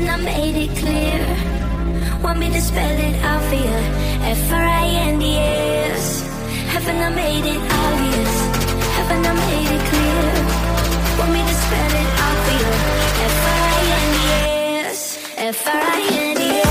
Haven't I made it clear? Want me to spell it out for you? F-R-I-N-D-S. Haven't I made it obvious? Haven't I made it clear? Want me to spell it out for you? F-R-I-N-D-S. तक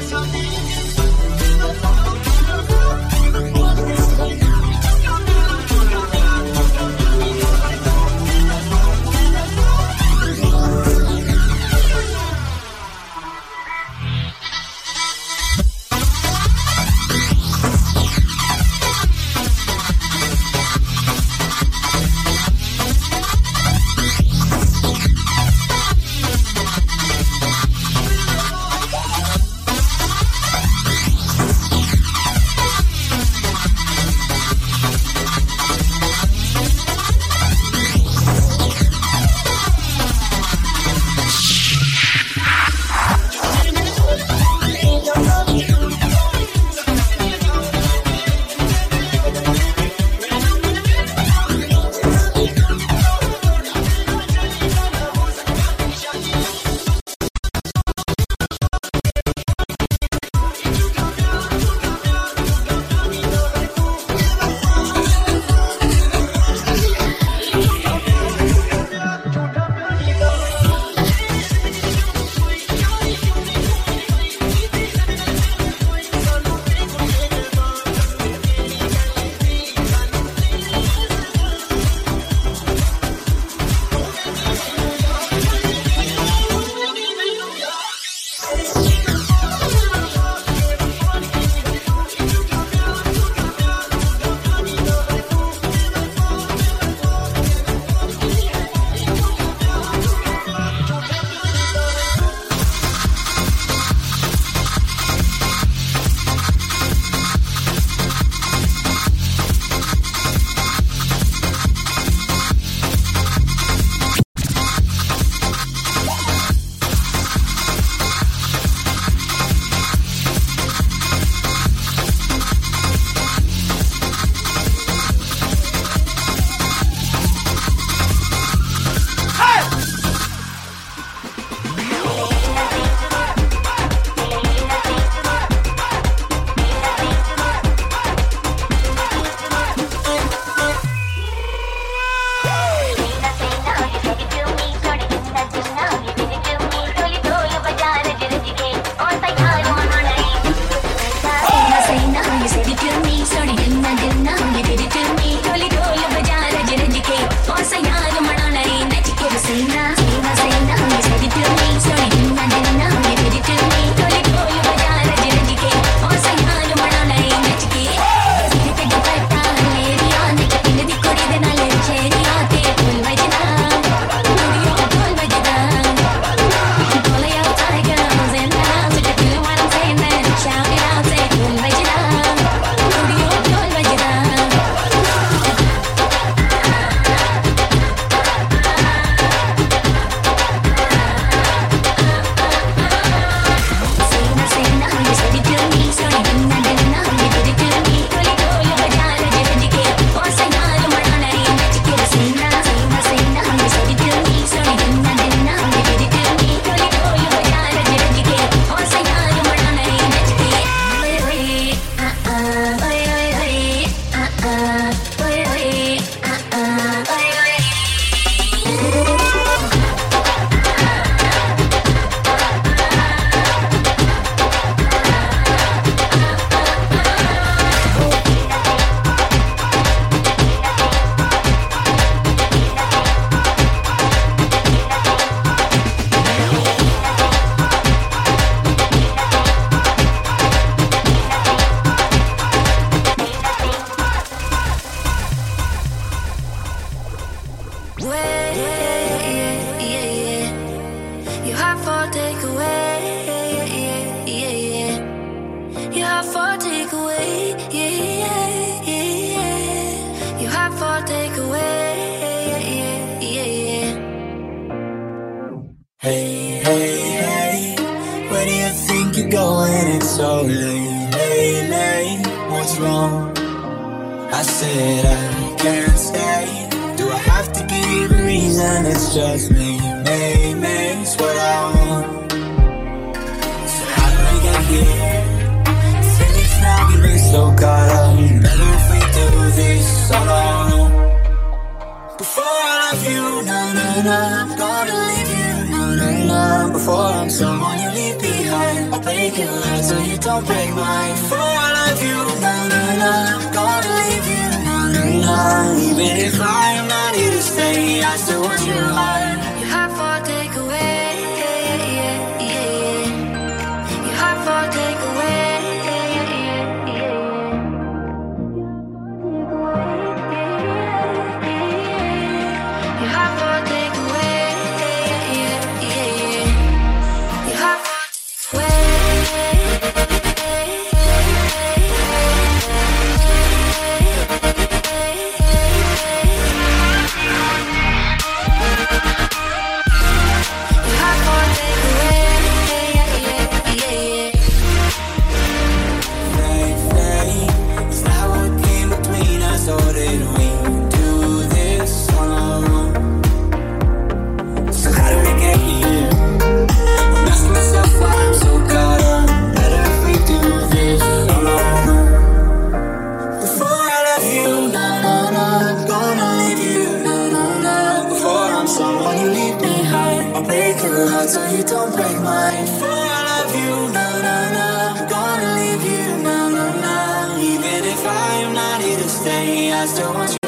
sensación and it's just me. Me, me, it's what I want. So how do we get here? Finish now, we been so caught up. never if we do this alone. Before I love you, na na na, I'm gonna leave you, na na na. Before I'm someone you leave behind, I'll break your heart so you don't break mine. Before I love you, na na na, I'm gonna leave you. Even if I'm not here to stay, I still want you. You have fought I'll break your heart so you don't break mine. For I love you, na na na. I'm gonna leave you, na na na. Even if I am not here to stay, I still want you.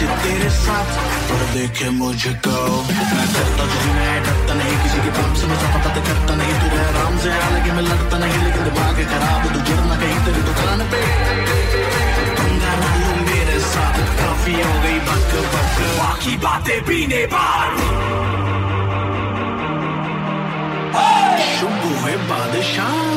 नाचे तेरे साथ। और देखे मुझे को मैं करता जो मैं, डरता नहीं किसी के काम से। मैं पता तो करता नहीं, तू आराम से हालाँकि मैं लड़ता नहीं, लेकिन दिमाग खराब। तू गिरना कहीं, तेरी दुकान पे। पंगा ना लो मेरे साथ। काफ़ी हो गई बक बक। बाकी बातें पीने बार शुभ हुए बादशाह।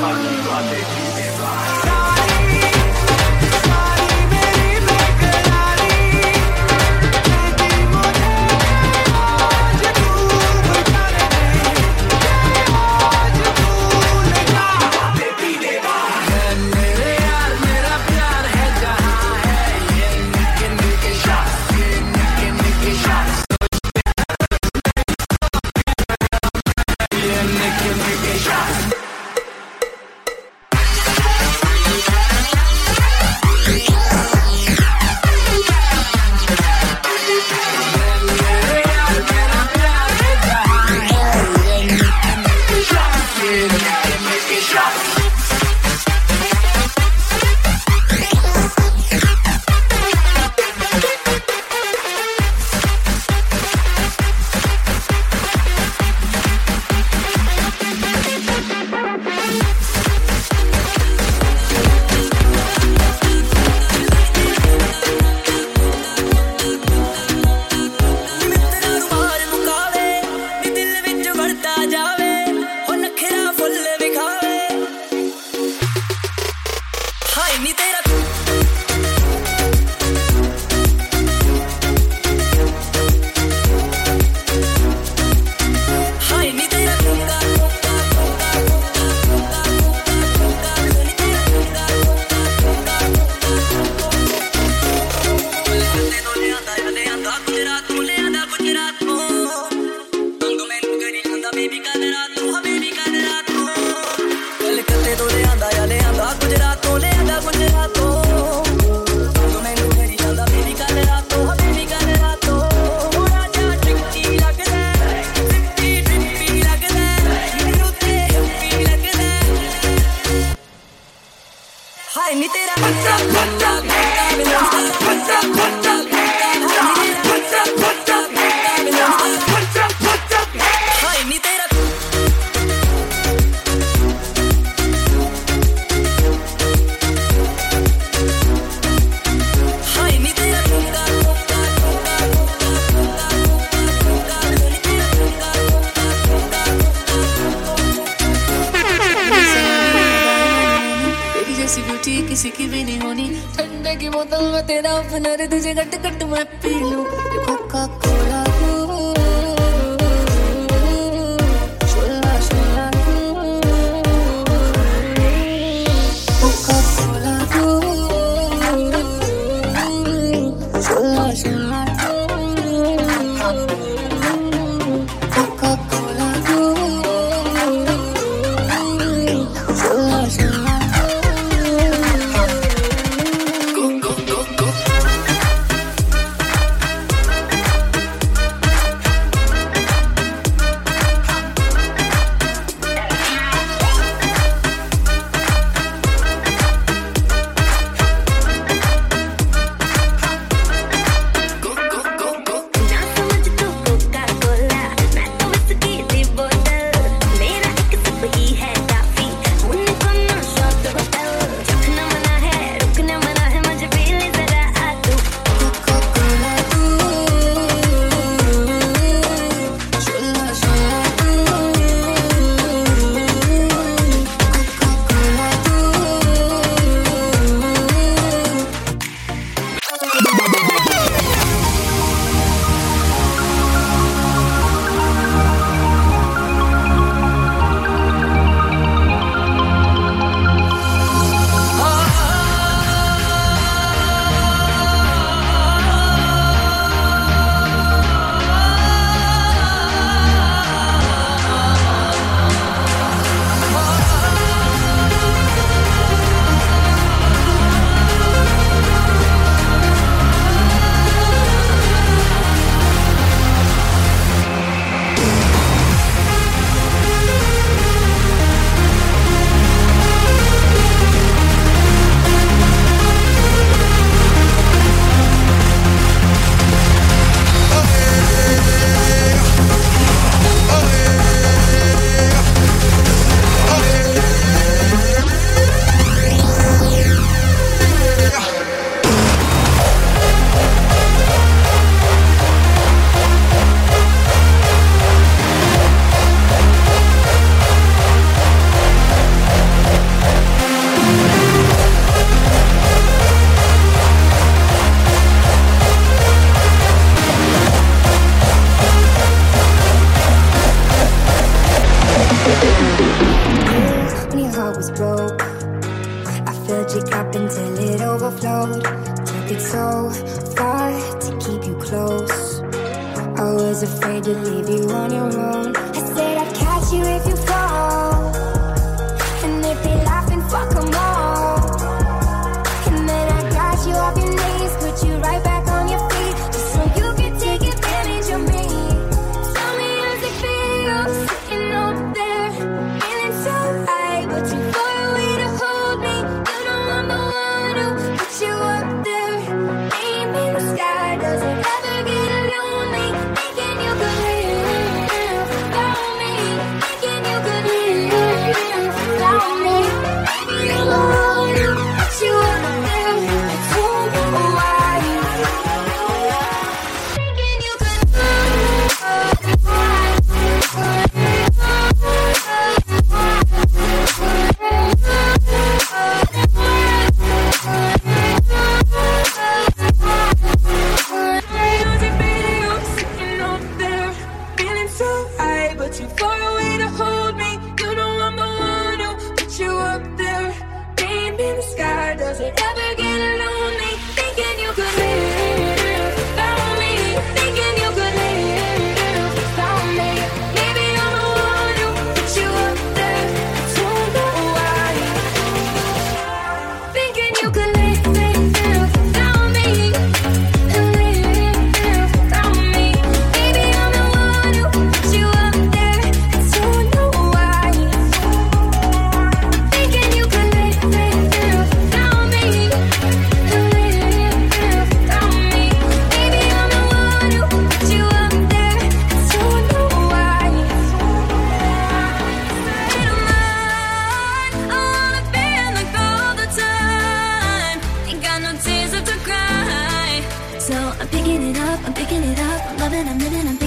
I'm picking it up. I'm loving, I'm living, I'm